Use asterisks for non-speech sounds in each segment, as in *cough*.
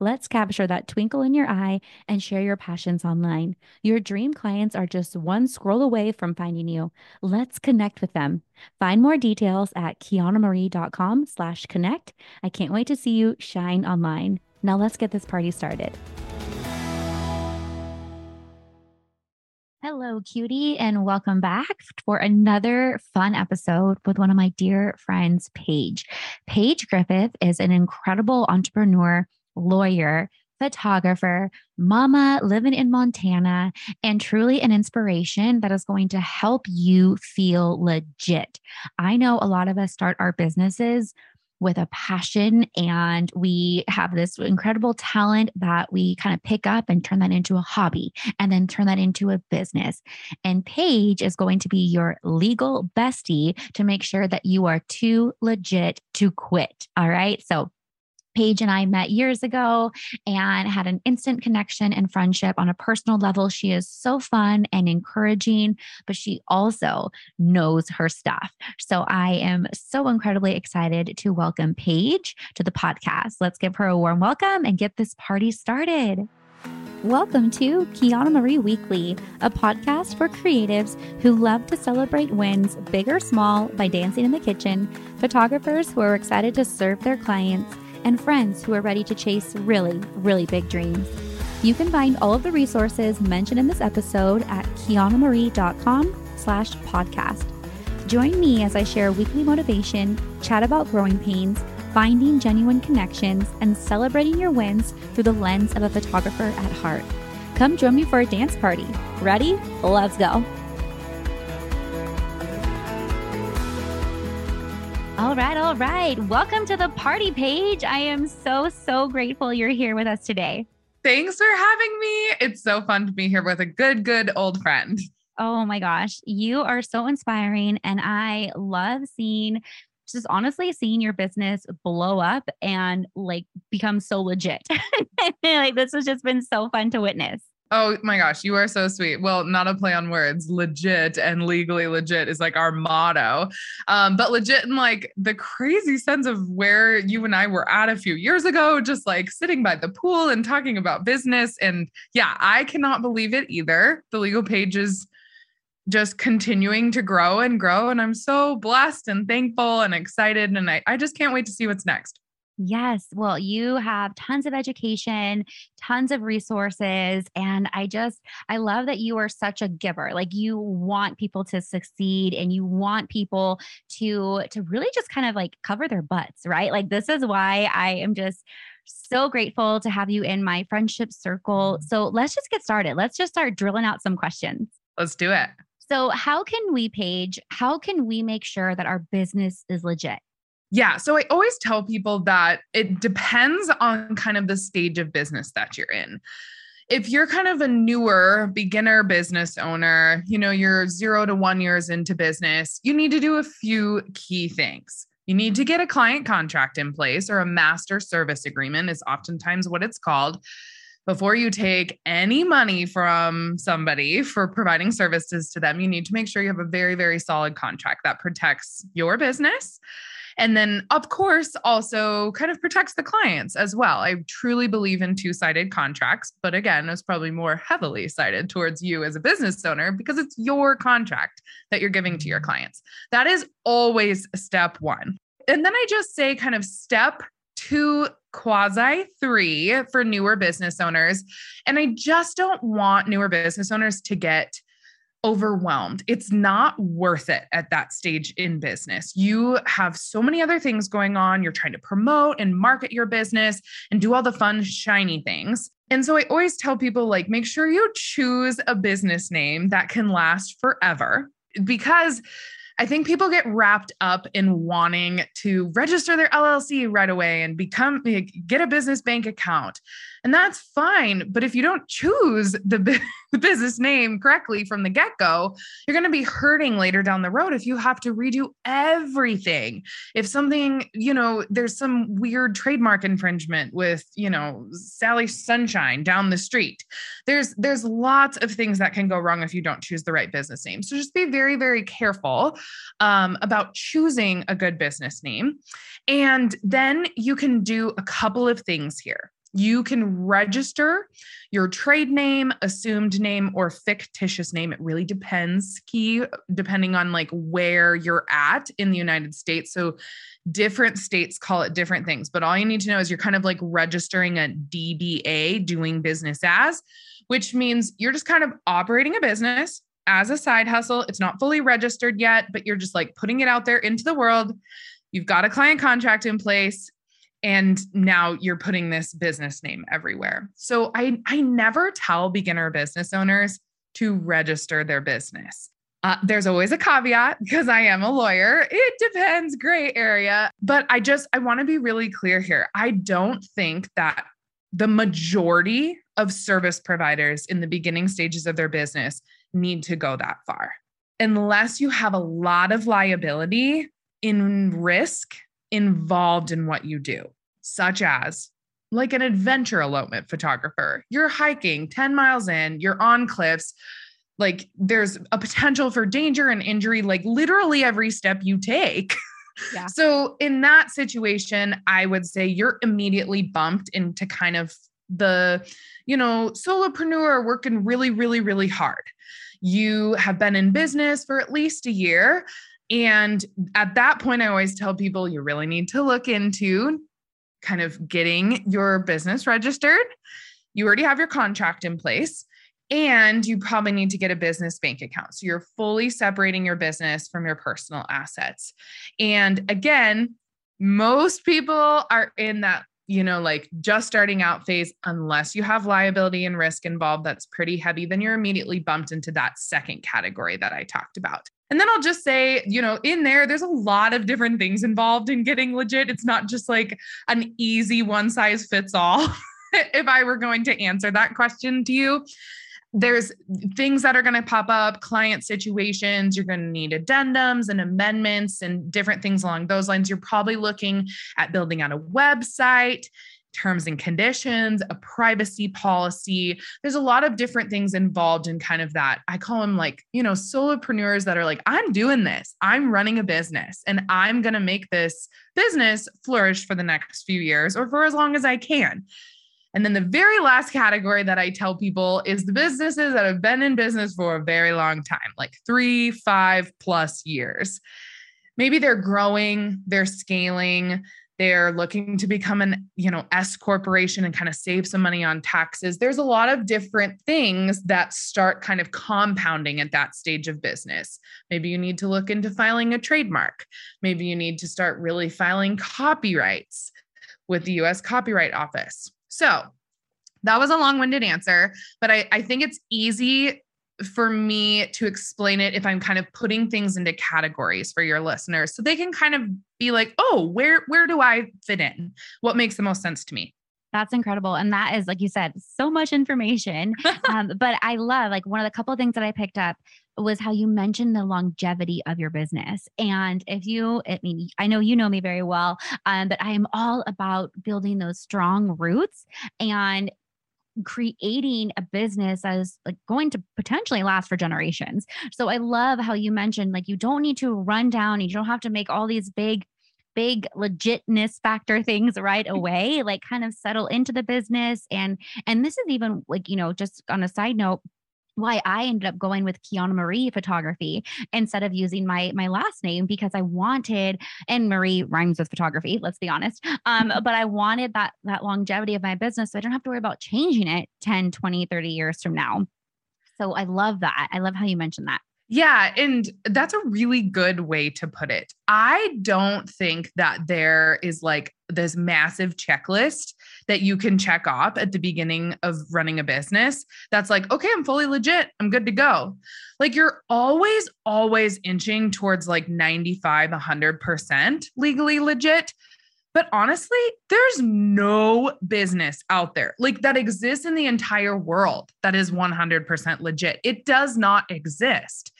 Let's capture that twinkle in your eye and share your passions online. Your dream clients are just one scroll away from finding you. Let's connect with them. Find more details at kianamarie.com slash connect. I can't wait to see you shine online. Now let's get this party started. Hello, cutie, and welcome back for another fun episode with one of my dear friends, Paige. Paige Griffith is an incredible entrepreneur lawyer, photographer, mama living in Montana, and truly an inspiration that is going to help you feel legit. I know a lot of us start our businesses with a passion and we have this incredible talent that we kind of pick up and turn that into a hobby and then turn that into a business. And Paige is going to be your legal bestie to make sure that you are too legit to quit. All right. So Paige and I met years ago and had an instant connection and friendship on a personal level. She is so fun and encouraging, but she also knows her stuff. So I am so incredibly excited to welcome Paige to the podcast. Let's give her a warm welcome and get this party started. Welcome to Kiana Marie Weekly, a podcast for creatives who love to celebrate wins, big or small, by dancing in the kitchen, photographers who are excited to serve their clients and friends who are ready to chase really, really big dreams. You can find all of the resources mentioned in this episode at kianamarie.com slash podcast. Join me as I share weekly motivation, chat about growing pains, finding genuine connections, and celebrating your wins through the lens of a photographer at heart. Come join me for a dance party. Ready? Let's go. Right, all right. Welcome to the party Paige. I am so, so grateful you're here with us today. Thanks for having me. It's so fun to be here with a good, good old friend. Oh my gosh, you are so inspiring. And I love seeing, just honestly, seeing your business blow up and like become so legit. *laughs* like, this has just been so fun to witness. Oh my gosh, you are so sweet. Well, not a play on words. Legit and legally legit is like our motto. Um, but legit in like the crazy sense of where you and I were at a few years ago, just like sitting by the pool and talking about business. And yeah, I cannot believe it either. The Legal Paige is just continuing to grow and grow. And I'm so blessed and thankful and excited. And I, I just can't wait to see what's next. Yes. Well, you have tons of education, tons of resources. And I just, I love that you are such a giver. Like you want people to succeed and you want people to, to really just kind of like cover their butts, right? Like this is why I am just so grateful to have you in my friendship circle. Mm-hmm. So let's just get started. Let's just start drilling out some questions. Let's do it. So, how can we, Paige, how can we make sure that our business is legit? Yeah. So I always tell people that it depends on kind of the stage of business that you're in. If you're kind of a newer beginner business owner, you know, you're zero to one years into business, you need to do a few key things. You need to get a client contract in place or a master service agreement, is oftentimes what it's called. Before you take any money from somebody for providing services to them, you need to make sure you have a very, very solid contract that protects your business and then, of course, also kind of protects the clients as well. I truly believe in two sided contracts, but again, it's probably more heavily sided towards you as a business owner because it's your contract that you're giving to your clients. That is always step one. And then I just say, kind of step two quasi three for newer business owners. And I just don't want newer business owners to get overwhelmed. It's not worth it at that stage in business. You have so many other things going on. You're trying to promote and market your business and do all the fun, shiny things. And so I always tell people like, make sure you choose a business name that can last forever because I think people get wrapped up in wanting to register their LLC right away and become get a business bank account. And that's fine, but if you don't choose the, *laughs* the business name correctly from the get-go, you're going to be hurting later down the road if you have to redo everything. If something, you know, there's some weird trademark infringement with, you know, Sally Sunshine down the street. There's there's lots of things that can go wrong if you don't choose the right business name. So just be very very careful um, about choosing a good business name. And then you can do a couple of things here. You can register your trade name, assumed name, or fictitious name. It really depends, key, depending on like where you're at in the United States. So different states call it different things, but all you need to know is you're kind of like registering a DBA, doing business as, which means you're just kind of operating a business as a side hustle. It's not fully registered yet, but you're just like putting it out there into the world. You've got a client contract in place and now you're putting this business name everywhere. So I I never tell beginner business owners to register their business. Uh, there's always a caveat *laughs* because I am a lawyer. It depends, gray area. But I just I want to be really clear here. I don't think that the majority of service providers in the beginning stages of their business need to go that far. Unless you have a lot of liability in risk involved in what you do, such as like an adventure elopement photographer. You're hiking 10 miles in, you're on cliffs. Like there's a potential for danger and injury, like literally every step you take. *laughs* Yeah. So, in that situation, I would say you're immediately bumped into kind of the, you know, solopreneur working really, really, really hard. You have been in business for at least a year and at that point, I always tell people you really need to look into kind of getting your business registered. You already have your contract in place, and you probably need to get a business bank account. So you're fully separating your business from your personal assets. And again, most people are in that you know, like just starting out phase, unless you have liability and risk involved, that's pretty heavy, then you're immediately bumped into that second category that I talked about. And then I'll just say, you know, in there, there's a lot of different things involved in getting legit. It's not just like an easy one size fits all. *laughs* if I were going to answer that question to you, there's things that are going to pop up, client situations. You're going to need addendums and amendments and different things along those lines. You're probably looking at building out a website terms and conditions, a privacy policy. There's a lot of different things involved in kind of that. I call them like, you know, solopreneurs that are like, I'm doing this, I'm running a business, and I'm going to make this business flourish for the next few years or for as long as I can. And then the very last category that I tell people is the businesses that have been in business for a very long time, like three, five plus years. Maybe they're growing, they're scaling, they're looking to become an you know s corporation and kind of save some money on taxes. There's a lot of different things that start kind of compounding at that stage of business. Maybe you need to look into filing a trademark. Maybe you need to start really filing copyrights with the us copyright office. So that was a long-winded answer but I, I think it's easy for me to explain it if I'm kind of putting things into categories for your listeners so they can kind of be like, "Oh, where where do I fit in? What makes the most sense to me?" That's incredible. And that is, like you said, so much information. *laughs* um, but I love, like, one of the couple of things that I picked up was how you mentioned the longevity of your business. And if you, I mean, I know you know me very well, um, but I am all about building those strong roots. And creating a business that is like going to potentially last for generations. So I love how you mentioned like you don't need to run down, and you don't have to make all these big big legitness factor *laughs* things right *laughs* away like kind of settle into the business and and this is even like you know just on a side note why I ended up going with Kiana Marie photography instead of using my my last name because I wanted and Marie rhymes with photography, let's be honest. Um, but I wanted that that longevity of my business so I don't have to worry about changing it 10, 20, 30 years from now. So I love that. I love how you mentioned that. Yeah. And that's a really good way to put it. I don't think that there is like this massive checklist that you can check off at the beginning of running a business that's like, okay, I'm fully legit. I'm good to go. Like you're always, always inching towards like 95, 100% legally legit. But honestly, there's no business out there like that exists in the entire world that is 100% legit. It does not exist.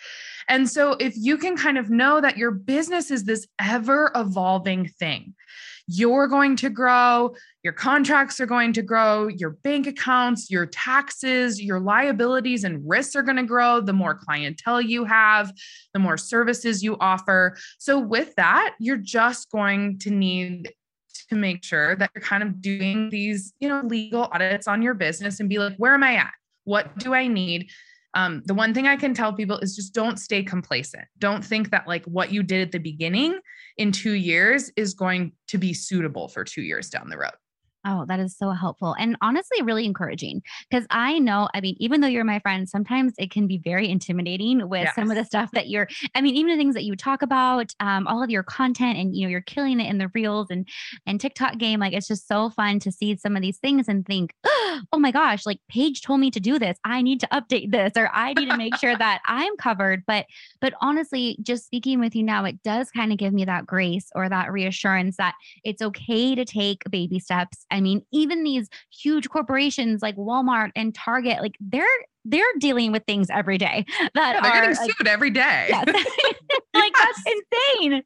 And so, if you can kind of know that your business is this ever evolving thing, you're going to grow, your contracts are going to grow, your bank accounts, your taxes, your liabilities and risks are going to grow. The more clientele you have, the more services you offer. So, with that, you're just going to need to make sure that you're kind of doing these, you know, legal audits on your business and be like, where am I at? What do I need? Um, the one thing I can tell people is just don't stay complacent. Don't think that like what you did at the beginning in two years is going to be suitable for two years down the road. Oh, that is so helpful and honestly really encouraging because I know, I mean, even though you're my friend, sometimes it can be very intimidating with yes. some of the stuff that you're, I mean, even the things that you talk about, um, all of your content and, you know, you're killing it in the reels and, and TikTok game. Like, it's just so fun to see some of these things and think, oh my gosh, like Paige told me to do this. I need to update this or I need to make sure *laughs* that I'm covered. But, but honestly, just speaking with you now, it does kind of give me that grace or that reassurance that it's okay to take baby steps I mean, even these huge corporations like Walmart and Target, like they're they're dealing with things every day *laughs* that yeah, they're are, getting sued every day. Yes. *laughs* like that's *laughs* insane.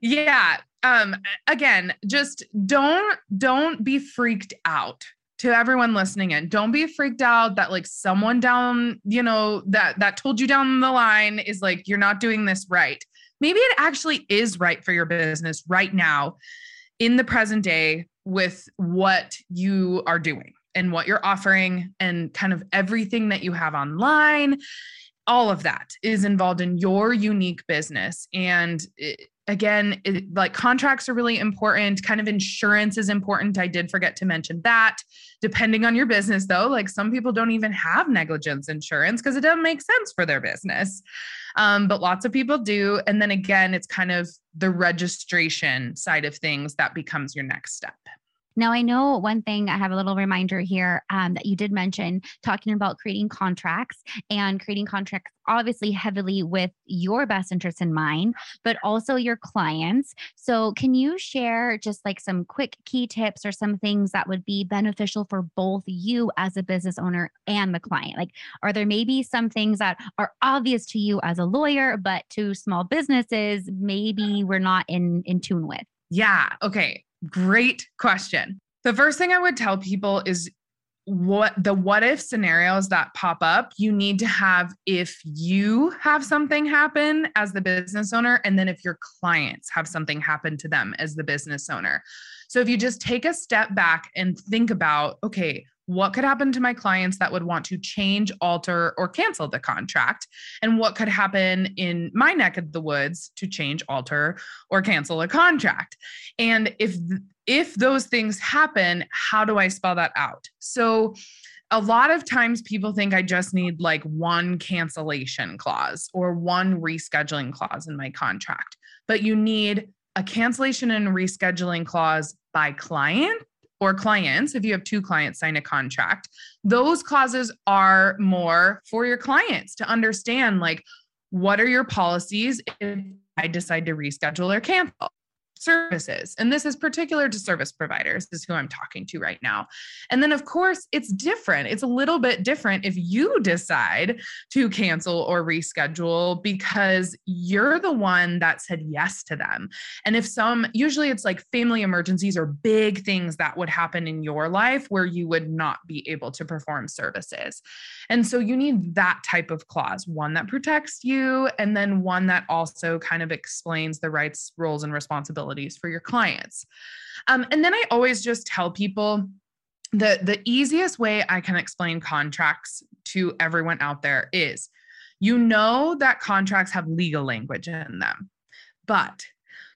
yeah. Um again, just don't don't be freaked out to everyone listening in don't be freaked out that like someone down you know that that told you down the line is like you're not doing this right maybe it actually is right for your business right now in the present day with what you are doing and what you're offering and kind of everything that you have online all of that is involved in your unique business. And it, again it, like contracts are really important. Kind of insurance is important. I did forget to mention that. Depending on your business though like some people don't even have negligence insurance because it doesn't make sense for their business um, but lots of people do. And then again it's kind of the registration side of things that becomes your next step now, I know one thing, I have a little reminder here um, that you did mention talking about creating contracts and creating contracts obviously heavily with your best interests in mind, but also your clients. So, can you share just like some quick key tips or some things that would be beneficial for both you as a business owner and the client? Like, are there maybe some things that are obvious to you as a lawyer, but to small businesses, maybe we're not in, in tune with? Yeah. Okay. Great question. The first thing I would tell people is what the what if scenarios that pop up you need to have if you have something happen as the business owner and then if your clients have something happen to them as the business owner so if you just take a step back and think about okay what could happen to my clients that would want to change, alter, or cancel the contract? And what could happen in my neck of the woods to change, alter, or cancel a contract? And if if those things happen, how do I spell that out? So a lot of times people think I just need like one cancellation clause or one rescheduling clause in my contract, but you need a cancellation and rescheduling clause by client or clients, if you have two clients sign a contract, those clauses are more for your clients to understand like, what are your policies if I decide to reschedule or cancel? Services. And this is particular to service providers, is who I'm talking to right now. And then, of course, it's different. It's a little bit different if you decide to cancel or reschedule because you're the one that said yes to them. And if some, usually it's like family emergencies or big things that would happen in your life where you would not be able to perform services. And so you need that type of clause, one that protects you, and then one that also kind of explains the rights, roles, and responsibilities for your clients. Um, and then I always just tell people the the easiest way I can explain contracts to everyone out there is you know that contracts have legal language in them, but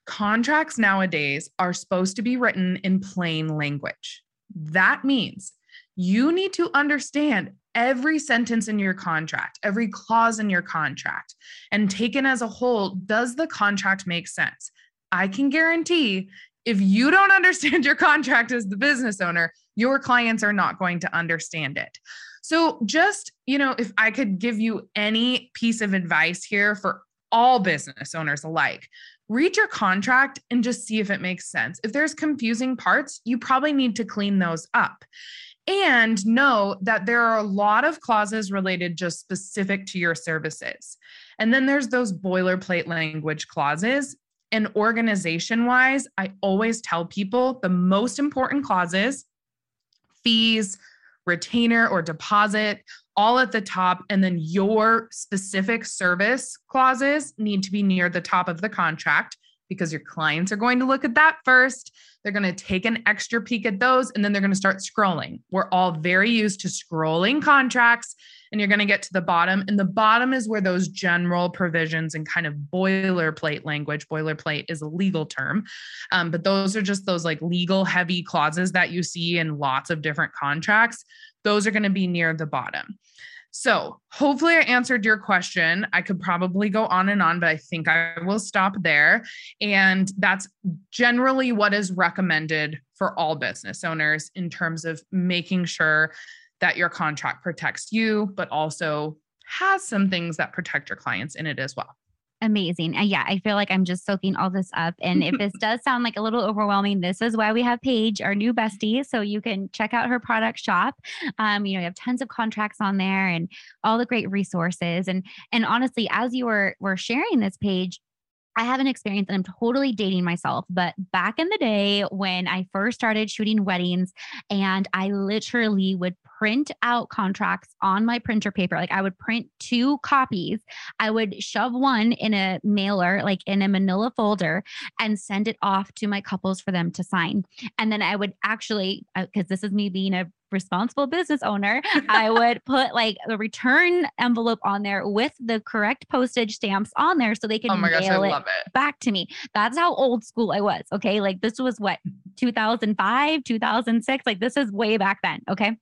contracts nowadays are supposed to be written in plain language. That means you need to understand every sentence in your contract, every clause in your contract, and taken as a whole, does the contract make sense? I can guarantee if you don't *laughs* understand your contract as the business owner, your clients are not going to understand it. So, just, you know, if I could give you any piece of advice here for all business owners alike, read your contract and just see if it makes sense. If there's confusing parts, you probably need to clean those up. And know that there are a lot of clauses related just specific to your services. And then there's those boilerplate language clauses. And organization wise, I always tell people the most important clauses, fees, retainer or deposit, all at the top. And then your specific service clauses need to be near the top of the contract because your clients are going to look at that first. They're going to take an extra peek at those and then they're going to start scrolling. We're all very used to scrolling contracts and you're going to get to the bottom. And the bottom is where those general provisions and kind of boilerplate language, boilerplate is a legal term, um, but those are just those like legal heavy clauses that you see in lots of different contracts. Those are going to be near the bottom. So, hopefully, I answered your question. I could probably go on and on, but I think I will stop there. And that's generally what is recommended for all business owners in terms of making sure that your contract protects you, but also has some things that protect your clients in it as well. Amazing. And yeah, I feel like I'm just soaking all this up. And if this *laughs* does sound like a little overwhelming, this is why we have Paige, our new bestie. So you can check out her product shop. Um, you know, you have tons of contracts on there and all the great resources. And and honestly, as you were were sharing this Paige, I have an experience and I'm totally dating myself, but back in the day when I first started shooting weddings and I literally would print out contracts on my printer paper, like I would print two copies, I would shove one in a mailer, like in a manila folder, and send it off to my couples for them to sign. And then I would actually, because this is me being a responsible business owner, *laughs* I would put like a return envelope on there with the correct postage stamps on there so they can oh my gosh, mail it, it back to me. That's how old school I was. Okay. Like this was what 2005, 2006. Like this is way back then. Okay.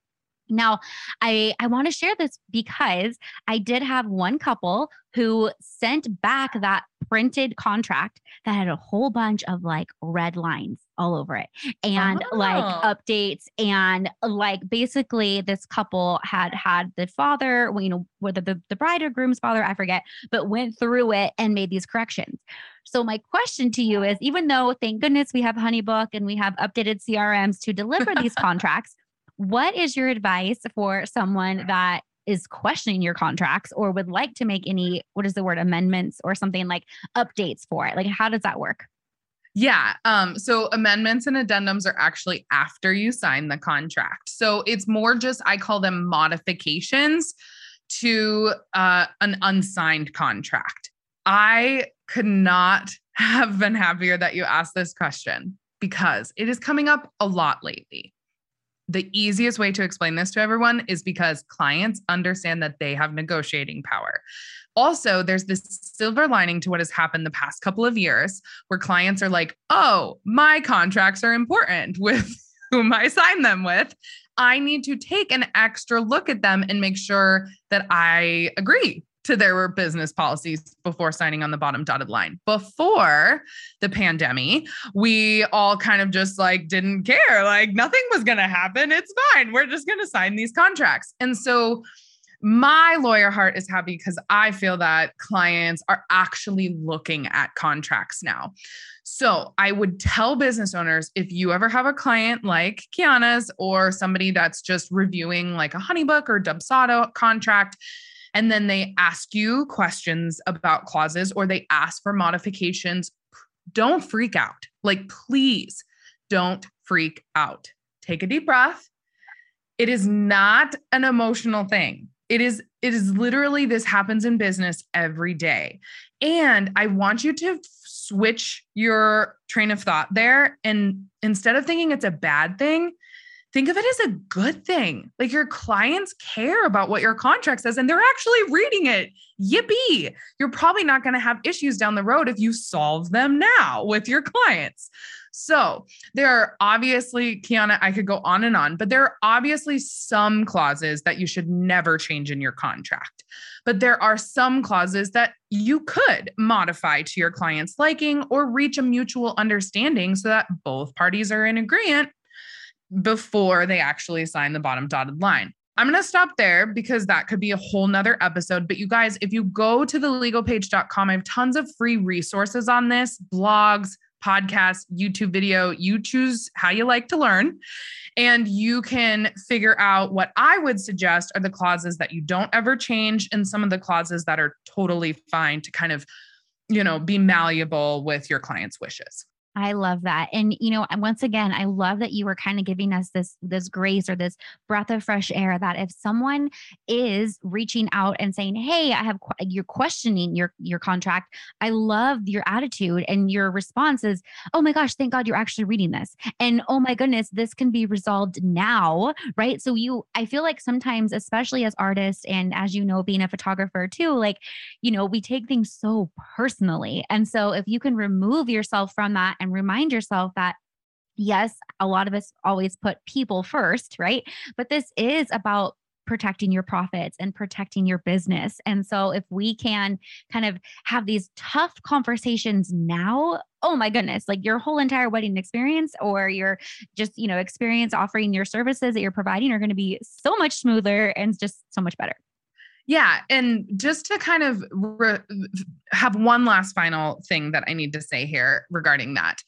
Now, I I want to share this because I did have one couple who sent back that printed contract that had a whole bunch of like red lines all over it and oh. like updates and like basically this couple had had the father you know whether the, the bride or groom's father i forget but went through it and made these corrections so my question to you is even though thank goodness we have honeybook and we have updated crms to deliver these *laughs* contracts what is your advice for someone that is questioning your contracts or would like to make any what is the word amendments or something like updates for it like how does that work yeah. Um, so amendments and addendums are actually after you sign the contract. So it's more just, I call them modifications to uh, an unsigned contract. I could not *laughs* have been happier that you asked this question because it is coming up a lot lately the easiest way to explain this to everyone is because clients understand that they have negotiating power. Also, there's this silver lining to what has happened the past couple of years where clients are like, oh, my contracts are important with *laughs* whom I sign them with. I need to take an extra look at them and make sure that I agree to their business policies before signing on the bottom dotted line. Before the pandemic, we all kind of just like didn't care. Like nothing was going to happen. It's fine. We're just going to sign these contracts. And so my lawyer heart is happy because I feel that clients are actually looking at contracts now. So I would tell business owners if you ever have a client like Kiana's or somebody that's just reviewing like a Honeybook or Dubsado contract and then they ask you questions about clauses or they ask for modifications, don't freak out. Like, please don't freak out. Take a deep breath. It is not an emotional thing. It is it is literally this happens in business every day. And I want you to switch your train of thought there and instead of thinking it's a bad thing, think of it as a good thing. Like your clients care about what your contract says and they're actually reading it. Yippee. You're probably not going to have issues down the road if you solve them now with your clients. So there are obviously, Kiana, I could go on and on, but there are obviously some clauses that you should never change in your contract. But there are some clauses that you could modify to your client's liking or reach a mutual understanding so that both parties are in agreement before they actually sign the bottom dotted line. I'm going to stop there because that could be a whole nother episode. But you guys, if you go to the legalpaige.com, I have tons of free resources on this blogs, podcasts, YouTube video. You choose how you like to learn. And you can figure out what I would suggest are the clauses that you don't ever change and some of the clauses that are totally fine to kind of, you know, be malleable with your client's wishes. I love that. And you know, once again, I love that you were kind of giving us this this grace or this breath of fresh air that if someone is reaching out and saying, "Hey, I have you're questioning your your contract. I love your attitude and your response is, "Oh my gosh, thank God you're actually reading this." And oh my goodness, this can be resolved now, right? So you I feel like sometimes especially as artists and as you know being a photographer too, like, you know, we take things so personally. And so if you can remove yourself from that and remind yourself that yes, a lot of us always put people first, right? But this is about protecting your profits and protecting your business. And so if we can kind of have these tough conversations now, oh my goodness, like your whole entire wedding experience or your just, you know, experience offering your services that you're providing are going to be so much smoother and just so much better. Yeah. And just to kind of re- have one last final thing that I need to say here regarding that.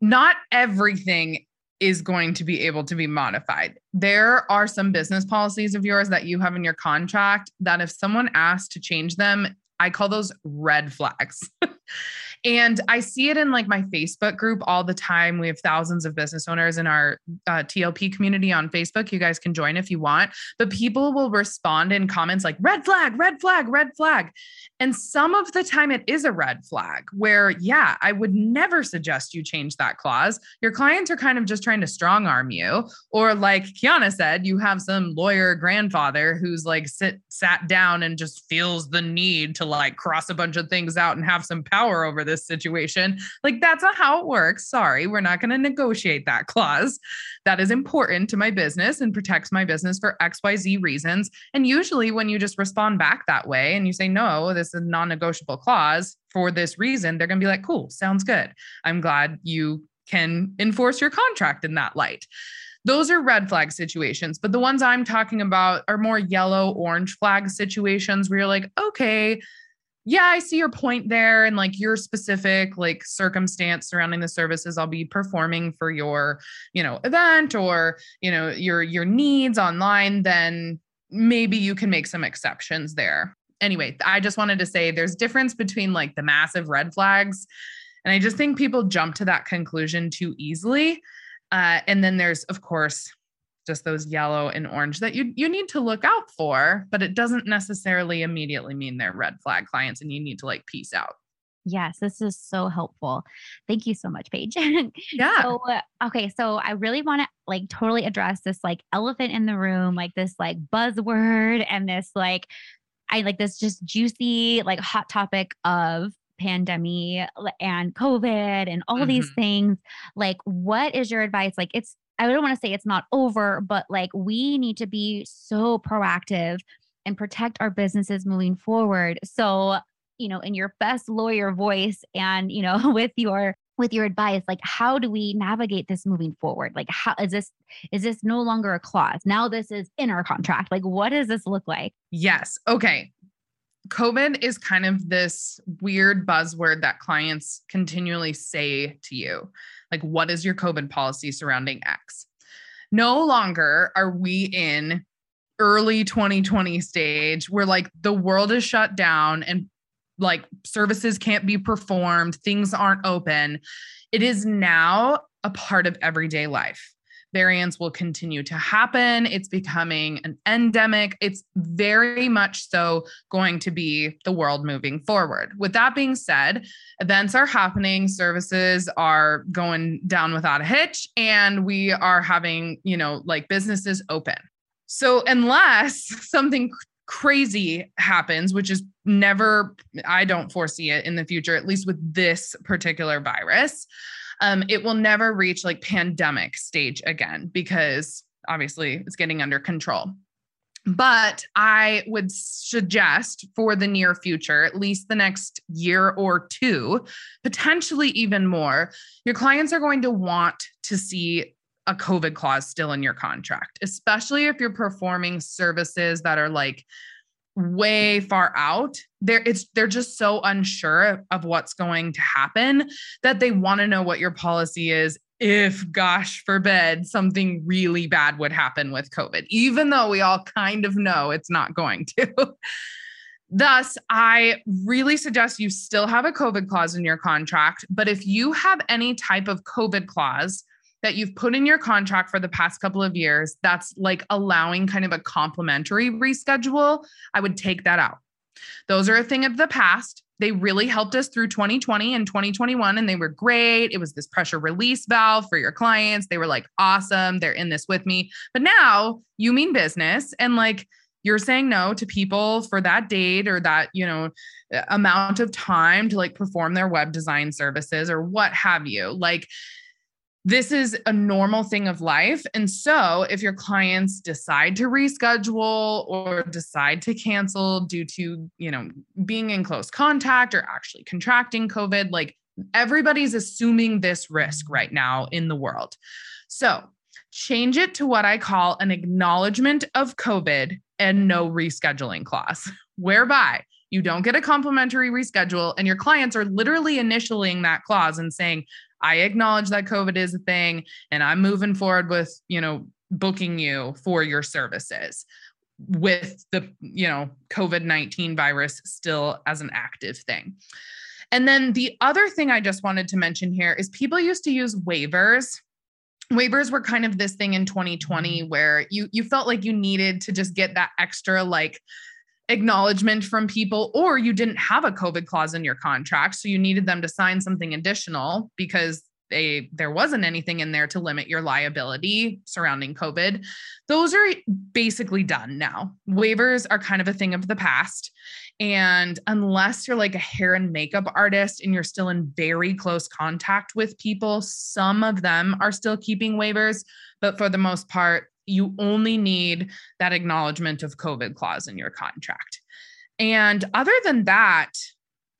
Not everything is going to be able to be modified. There are some business policies of yours that you have in your contract that if someone asks to change them, I call those red flags. *laughs* And I see it in like my Facebook group all the time. We have thousands of business owners in our uh, TLP community on Facebook. You guys can join if you want, but people will respond in comments like red flag, red flag, red flag. And some of the time it is a red flag where, yeah, I would never suggest you change that clause. Your clients are kind of just trying to strong arm you. Or like Kiana said, you have some lawyer grandfather who's like sit sat down and just feels the need to like cross a bunch of things out and have some power over this situation. Like that's not how it works. Sorry, we're not going to negotiate that clause. That is important to my business and protects my business for XYZ reasons. And usually when you just respond back that way and you say no, this is a non-negotiable clause for this reason, they're going to be like, "Cool, sounds good. I'm glad you can enforce your contract in that light." those are red flag situations. But the ones I'm talking about are more yellow, orange flag situations where you're like, okay, yeah, I see your point there. And like your specific like circumstance surrounding the services I'll be performing for your, you know, event or, you know, your your needs online, then maybe you can make some exceptions there. Anyway, I just wanted to say there's difference between like the massive red flags. And I just think people jump to that conclusion too easily. Uh, and then there's, of course, just those yellow and orange that you you need to look out for, but it doesn't necessarily immediately mean they're red flag clients and you need to like peace out. Yes, this is so helpful. Thank you so much, Paige. *laughs* Yeah. so, uh, okay, so I really want to like totally address this like elephant in the room, like this like buzzword and this like I like this just juicy like hot topic of pandemic and COVID and all mm-hmm. these things. Like, what is your advice? Like, it's I don't want to say it's not over, but like we need to be so proactive and protect our businesses moving forward. So, you know, in your best lawyer voice and, you know, *laughs* with your with your advice like how do we navigate this moving forward? Like how is this is this no longer a clause? Now this is in our contract. Like what does this look like? Yes. Okay. Covid is kind of this weird buzzword that clients continually say to you like, what is your COVID policy surrounding X? No longer are we in early 2020 stage where like the world is shut down and like services can't be performed, things aren't open. It is now a part of everyday life. Variants will continue to happen. It's becoming an endemic. It's very much so going to be the world moving forward. With that being said, events are happening, services are going down without a hitch, and we are having, you know, like businesses open. So, unless *laughs* something crazy happens, which is never, I don't foresee it in the future, at least with this particular virus, um, it will never reach like pandemic stage again because obviously it's getting under control. But I would suggest for the near future, at least the next year or two, potentially even more, your clients are going to want to see a COVID clause still in your contract, especially if you're performing services that are like way far out they're it's they're just so unsure of what's going to happen that they want to know what your policy is if gosh forbid something really bad would happen with covid even though we all kind of know it's not going to *laughs* Thus, I really suggest you still have a COVID clause in your contract. But if you have any type of COVID clause that you've put in your contract for the past couple of years that's like allowing kind of a complimentary reschedule, I would take that out. Those are a thing of the past. They really helped us through 2020 and 2021, and they were great. It was this pressure release valve for your clients. They were like, awesome. They're in this with me. But now you mean business. And like, you're saying no to people for that date or that you know amount of time to like perform their web design services or what have you like this is a normal thing of life. And so, if your clients decide to reschedule or decide to cancel due to, you know, being in close contact or actually contracting COVID, like everybody's assuming this risk right now in the world. So, change it to what I call an acknowledgement of COVID and no rescheduling clause, *laughs* whereby you don't get a complimentary reschedule and your clients are literally initialing that clause and saying, I acknowledge that COVID is a thing and I'm moving forward with, you know, booking you for your services with the, you know, COVID-19 virus still as an active thing. And then the other thing I just wanted to mention here is people used to use waivers waivers were kind of this thing in 2020 where you you felt like you needed to just get that extra like acknowledgement from people or you didn't have a covid clause in your contract so you needed them to sign something additional because they there wasn't anything in there to limit your liability surrounding covid. Those are basically done now. Waivers are kind of a thing of the past. And unless you're like a hair and makeup artist and you're still in very close contact with people some of them are still keeping waivers but for the most part you only need that acknowledgement of COVID clause in your contract. And other than that,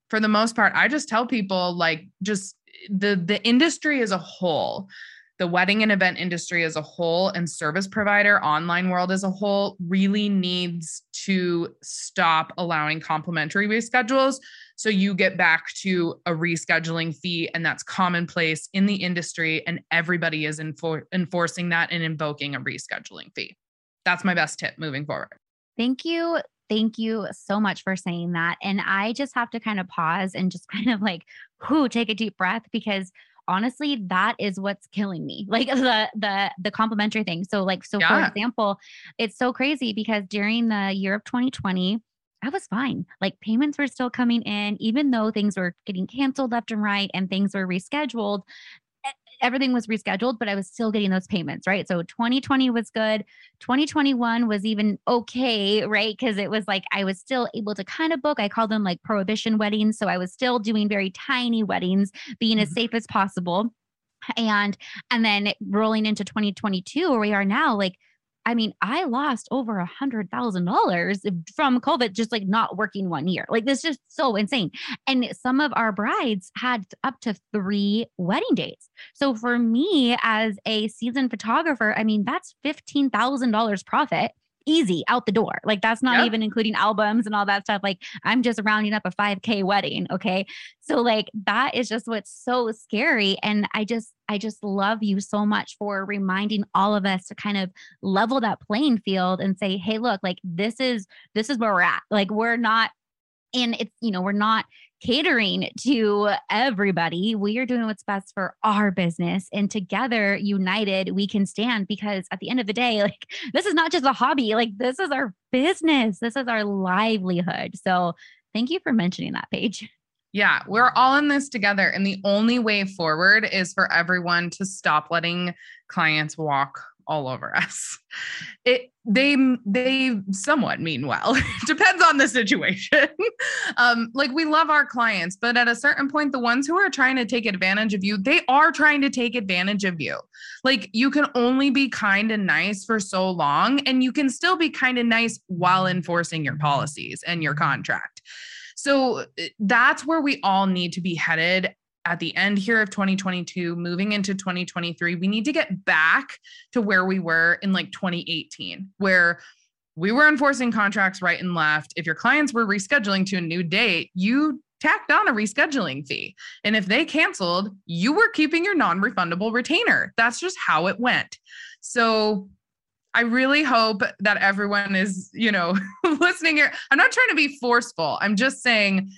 for the most part, I just tell people like just the the industry as a whole, the wedding and event industry as a whole and service provider online world as a whole really needs to stop allowing complimentary reschedules so you get back to a rescheduling fee, and that's commonplace in the industry, and everybody is enfor- enforcing that and invoking a rescheduling fee. That's my best tip moving forward. Thank you. Thank you so much for saying that. And I just have to kind of pause and just *laughs* kind of like, whoo, take a deep breath because honestly that is what's killing me like *laughs* the the the complimentary thing so like so yeah. for example it's so crazy because during the year of 2020 I was fine. Like payments were still coming in, even though things were getting canceled left and right and things were rescheduled. Everything was rescheduled, but I was still getting those payments, right? So 2020 was good. 2021 was even okay, right? Because it was like I was still able to kind of book. I call them like prohibition weddings. So I was still doing very tiny weddings, being mm-hmm. as safe as possible. And and then rolling into 2022 where we are now, like I mean, I lost over a hundred thousand dollars from COVID, just like not working one year. Like this is just so insane. And some of our brides had up to three wedding dates. So for me as a seasoned photographer, I mean, that's fifteen thousand dollars profit easy out the door. Like that's not yep. even including albums and all that stuff. Like I'm just rounding up a 5k wedding, okay? So like that is just what's so scary and I just I just love you so much for reminding all of us to kind of level that playing field and say, "Hey, look, like this is this is where we're at. Like we're not and it's you know we're not catering to everybody. We are doing what's best for our business. And together, united, we can stand because at the end of the day, *laughs* like this is not just a hobby, like this is our business, this is our livelihood. So thank you for mentioning that Paige. Yeah, we're all in this together. And the only way forward is for everyone to stop letting clients walk all over *laughs* us. It they they somewhat mean well. *laughs* It depends on the situation. *laughs* um, like we love our clients, but at a certain point, the ones who are trying to take advantage of you, they are trying to take advantage of you. Like you can only be kind and nice for so long, and you can still be kind and nice while enforcing your policies and your contract. So eh, that's where we all need to be headed at the end here of 2022, moving into 2023. We need to get back to where we were in like 2018, where we were enforcing contracts right and left. If your clients were rescheduling to a new date, you tacked on a rescheduling fee. And if they canceled, you were keeping your non refundable retainer. That's just how it went. So I really hope that everyone is, you know, *laughs* listening here. I'm not trying to be forceful. I'm just saying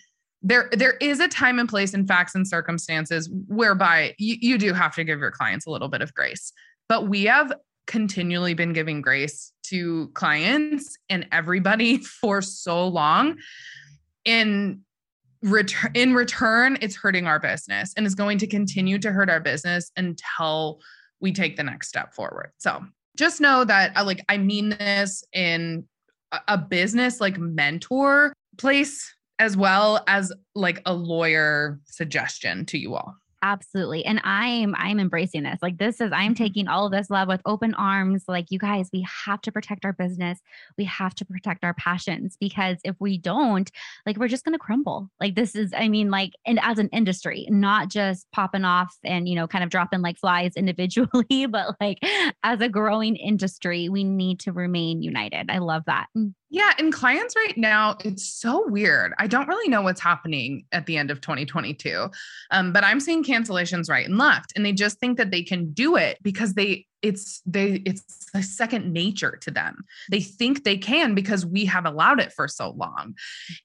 there there is a time and place in facts and circumstances whereby you, you do have to give your clients a little bit of grace. But we have continually been giving grace to clients and everybody *laughs* for so long. In return in return, it's hurting our business and is going to continue to hurt our business until we take the next step forward. So just know that uh, like I mean this in a business like mentor place as well as like a lawyer suggestion to you all. Absolutely. And I'm I'm embracing this. Like this is I'm mm-hmm. taking all of this love with open arms. Like you guys, we have to protect our business. We have to protect our passions because if we don't, like we're just going to crumble. Like this is I mean like and as an industry, not just popping off and you know kind of dropping like flies *laughs* individually, but like as a growing industry, we need to remain united. I love that. Yeah, and clients right now, it's so weird. I don't really know what's happening at the end of 2022. Um, but I'm seeing cancellations right and left. And they just think that they can do it because they it's they it's a second nature to them. They think they can because we have allowed it for so long.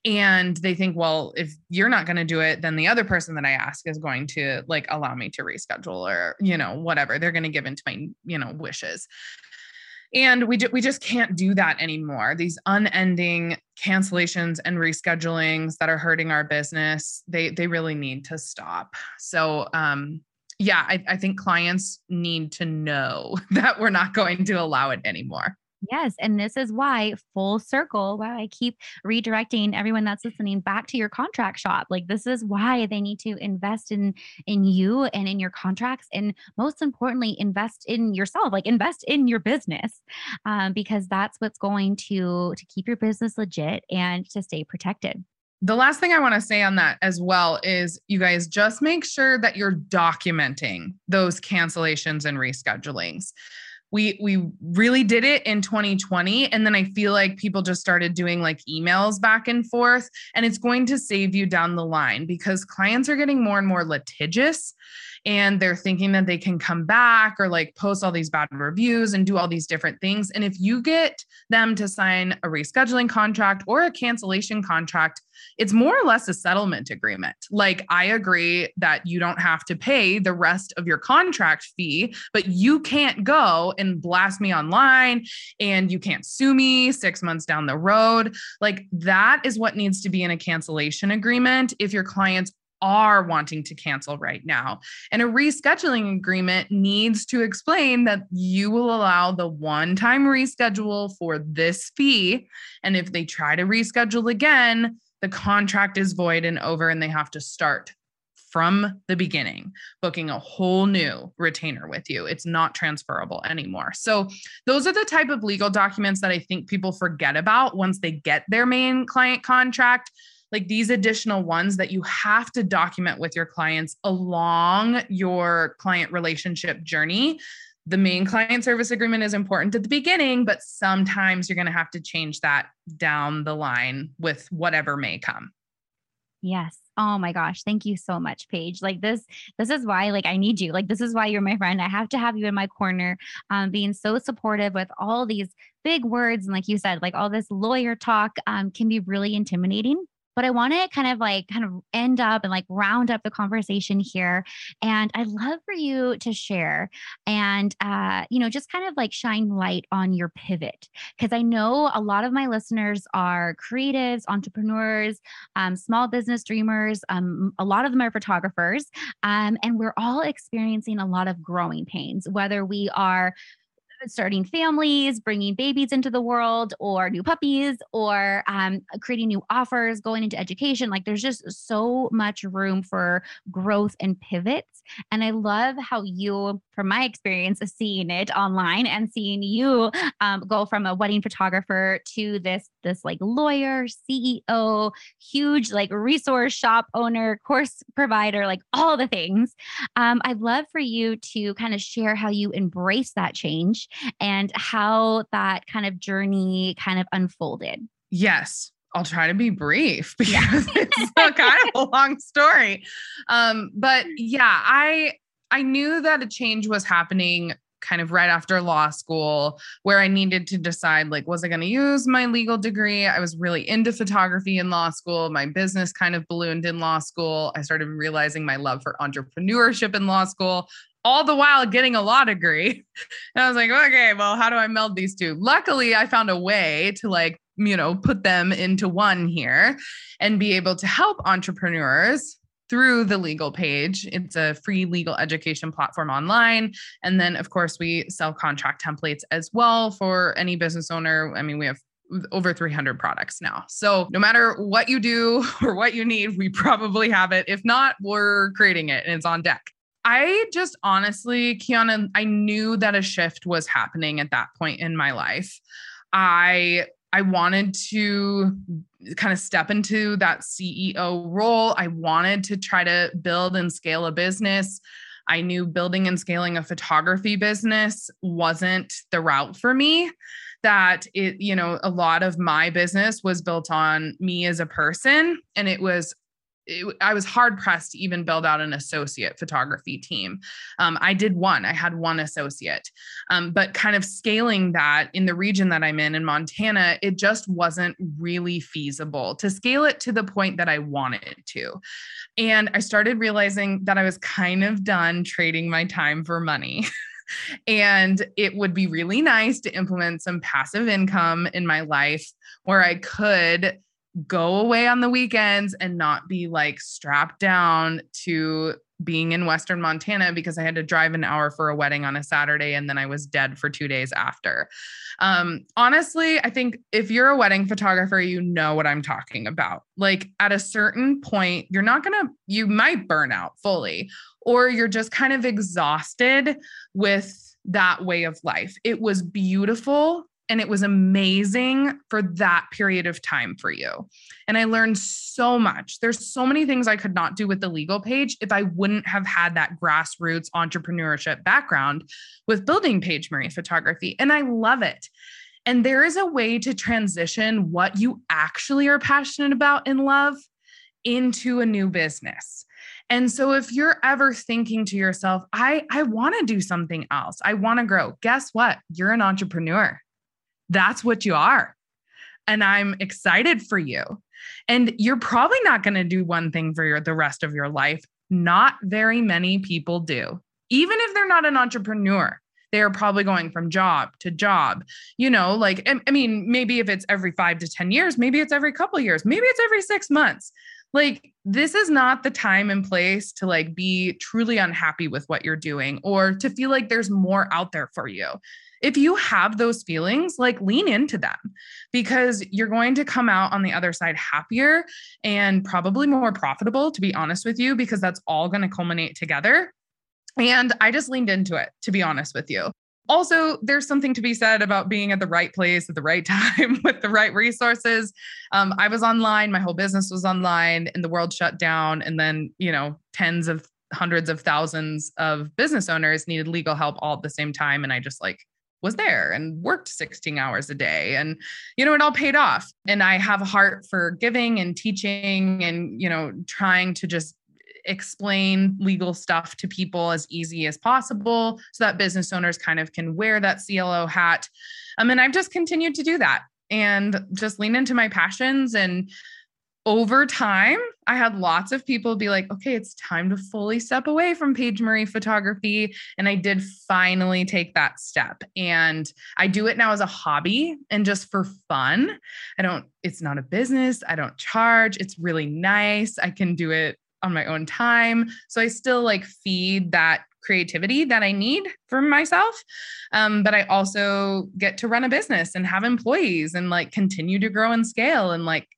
And they think, well, if you're not going to do it, then the other person that I ask is going to like allow me to reschedule or, you know, whatever. They're going to give into my, you know, wishes and we, ju- we just can't do that anymore. These unending cancellations and reschedulings that are hurting our business they they really need to stop. So um yeah I, I think clients need to know *laughs* that we're not going to allow it anymore Yes. And this is why full circle, why I keep redirecting everyone that's listening back to your contract shop. Like this is why they need to invest in in you and in your contracts. And most importantly, invest in yourself, like invest in your business. Um, because that's what's going to to keep your business legit and to stay protected. The last thing I want to say on that as well is you guys just make sure that you're documenting those cancellations and reschedulings we we really did it in 2020 and then i feel like people just started doing like emails back and forth and it's going to save you down the line because clients are getting more and more litigious and they're thinking that they can come back or like post all these bad reviews and do all these different things and if you get them to sign a rescheduling contract or a cancellation contract it's more or less a settlement agreement. Like, I agree that you don't have to pay the rest of your contract fee, but you can't go and blast me online and you can't sue me six months down the road. Like, that is what needs to be in a cancellation agreement if your clients are wanting to cancel right now. And a rescheduling agreement needs to explain that you will allow the one time reschedule for this fee. And if they try to reschedule again, the contract is void and over and they have to start from the beginning, booking a whole new retainer with you. It's not transferable anymore. So, those are the type of legal documents that I think people forget about once they get their main client contract. Like these additional ones that you have to document with your clients along your client relationship journey the main client service agreement is important at the beginning, but sometimes you're going to have to change that down the line with whatever may come. Yes. Oh my gosh. Thank you so much, Paige. Like this, this is why like I need you. Like this is why you're my friend. I have to have you in my corner, um, being so supportive with all these big words. And like you said, like all this lawyer talk um, can be really intimidating But I want to kind of like kind of end up and like round up the conversation here. And I'd love for you to share and, uh, you know, just kind of like shine light on your pivot. Because I know a lot of my listeners are creatives, entrepreneurs, um, small business dreamers. Um, a lot of them are photographers. Um, and we're all experiencing a lot of growing pains, whether we are starting families, bringing babies into the world, or new puppies, or um, creating new offers, going into education. Like there's just so much room for growth and pivots. And I love how you, from my experience seeing it online and seeing you um, go from a wedding photographer to this this like lawyer, CEO, huge like resource shop owner, course provider, like all the things. Um, I'd love for you to kind of share how you embrace that change and how that kind of journey kind of unfolded. Yes. I'll try to be brief *laughs* because it's a kind of a long story. Um, but yeah, I I knew that a change was happening kind of right after law school where I needed to decide like was I going to use my legal degree? I was really into photography in law school. My business kind of ballooned in law school. I started realizing my love for entrepreneurship in law school all the while getting a law degree. *laughs* And I was like, okay, well, how do I meld these two? Luckily, I found a way to like, you know, put them into one here and be able to help entrepreneurs through the Legal Paige. It's a free legal education platform online. And then, of course, we sell contract templates as well for any business owner. I mean, we have over 300 products now. So, no matter what you do *laughs* or what you need, we probably have it. If not, we're creating it and it's on deck. I just honestly, Kiana, I knew that a shift was happening at that point in my life. I I wanted to kind of step into that CEO role. I wanted to try to build and scale a business. I knew building and scaling a photography business wasn't the route for me. That it, you know, a lot of my business was built on me as a person and it was it, I was hard pressed to even build out an associate photography team. Um, I did one, I had one associate, um, but kind of scaling that in the region that I'm in, in Montana, it just wasn't really feasible to scale it to the point that I wanted to. And I started realizing that I was kind of done trading my time for money. *laughs* and it would be really nice to implement some passive income in my life where I could go away on the weekends and not be like strapped down to being in Western Montana because I had to drive an hour for a wedding on a Saturday and then I was dead for two days after. Um, honestly, I think if you're a wedding photographer, you know what I'm talking about. Like at a certain point, you're not gonna, you might burn out fully, or you're just kind of exhausted with that way of life. It was beautiful and it was amazing for that period of time for you. And I learned so much. There's so many things I could not do with the Legal Paige if I wouldn't have had that grassroots entrepreneurship background with building Paige Marie photography. And I love it. And there is a way to transition what you actually are passionate about in love into a new business. And so if you're ever thinking to yourself, I I want to do something else. I want to grow. Guess what? You're an entrepreneur that's what you are. And I'm excited for you. And you're probably not going to do one thing for your, the rest of your life. Not very many people do. Even if they're not an entrepreneur, they are probably going from job to job. You know, like, I mean, maybe if it's every five to 10 years, maybe it's every couple years, maybe it's every six months. Like, this is not the time and place to like be truly unhappy with what you're doing or to feel like there's more out there for you if you have those feelings, like lean into them because you're going to come out on the other side happier and probably more profitable, to be honest with you, because that's all going to culminate together. And I just leaned into it, to be honest with you. Also, there's something to be said about being at the right place at the right *laughs* time with the right resources. Um, I was online, my whole business was online, and the world shut down. And then, you know, tens of hundreds of thousands of business owners needed legal help all at the same time. And I just like was there and worked 16 hours a day and you know it all paid off. And i have a heart for giving and teaching and you know trying to just explain legal stuff to people as easy as possible so that business owners kind of can wear that CLO hat. Um, and I've just continued to do that and just lean into my passions and over time, I had lots of people be like, okay, it's time to fully step away from Paige Marie photography. And I did finally take that step. And I do it now as a hobby and just for fun. I don't, it's not a business. I don't charge. It's really nice. I can do it on my own time. So I still like feed that creativity that I need for myself. Um, but I also get to run a business and have employees and like continue to grow and scale and like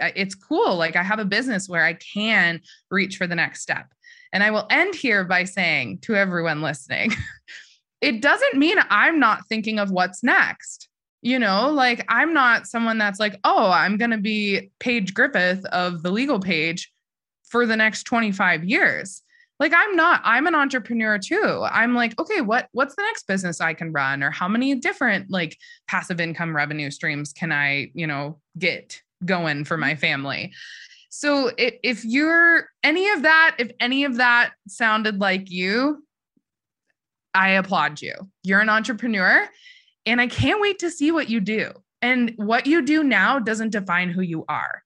it's cool. Like I have a business where I can reach for the next step. And I will end here by saying to everyone listening, *laughs* it doesn't mean I'm not thinking of what's next. You know, like I'm not someone that's like, oh, I'm going to be Paige Griffith of the Legal Paige for the next 25 years. Like I'm not, I'm an entrepreneur too. I'm like, okay, what what's the next business I can run or how many different like passive income revenue streams can I, you know, get going for my family. So if, if you're any of that, if any of that sounded like you, I applaud you. You're an entrepreneur and I can't wait to see what you do. And what you do now doesn't define who you are.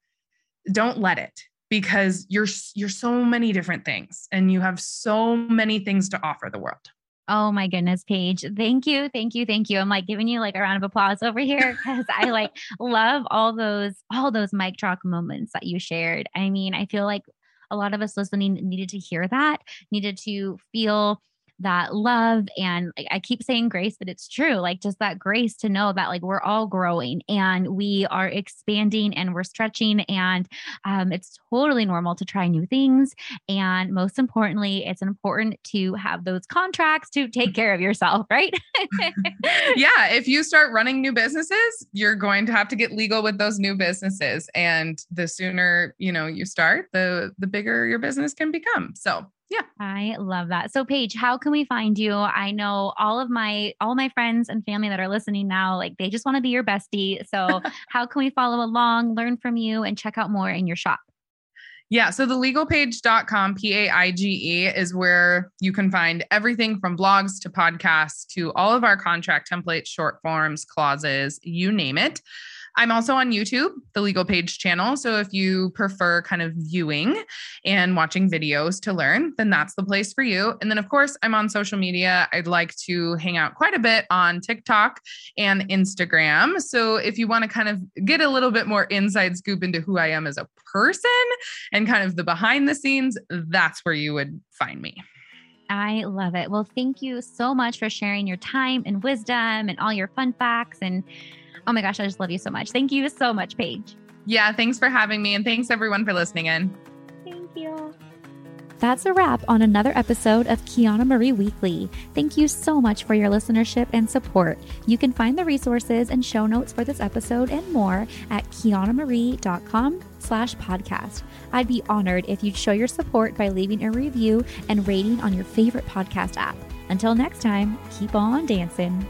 Don't let it because you're you're so many different things and you have so many things to offer the world. Oh my goodness, Paige. Thank you. Thank you. Thank you. I'm like giving you like a round of applause over here because I *laughs* like love all those, all those mic drop moments that you shared. I mean, I feel like a lot of us listening needed to hear that, needed to feel that love and like, I keep saying grace, but it's true. Like just that grace to know that like we're all growing and we are expanding and we're stretching and um, it's totally normal to try new things. And most importantly, it's important to have those contracts to take care of yourself, right? *laughs* yeah. If you start running new businesses, you're going to have to get legal with those new businesses. And the sooner, you know, you start, the the bigger your business can become. So yeah. I love that. So Paige, how can we find you? I know all of my all my friends and family that are listening now, like they just want to be your bestie. So *laughs* how can we follow along, learn from you and check out more in your shop? Yeah. So the legalpaige.com, P A I G E, is where you can find everything from blogs to podcasts to all of our contract templates, short forms, clauses, you name it. I'm also on YouTube, the Legal Paige channel. So if you prefer kind of viewing and watching videos to learn, then that's the place for you. And then, of course, I'm on social media. I'd like to hang out quite a bit on TikTok and Instagram. So if you want to kind of get a little bit more inside scoop into who I am as a person and kind of the behind the scenes, that's where you would find me. I love it. Well, thank you so much for sharing your time and wisdom and all your fun facts and Oh my gosh, I just love you so much. Thank you so much, Paige. Yeah, thanks for having me. And thanks everyone for listening in. Thank you. That's a wrap on another episode of Kiana Marie Weekly. Thank you so much for your listenership and support. You can find the resources and show notes for this episode and more at kianamarie.com slash podcast. I'd be honored if you'd show your support by leaving a review and rating on your favorite podcast app. Until next time, keep on dancing.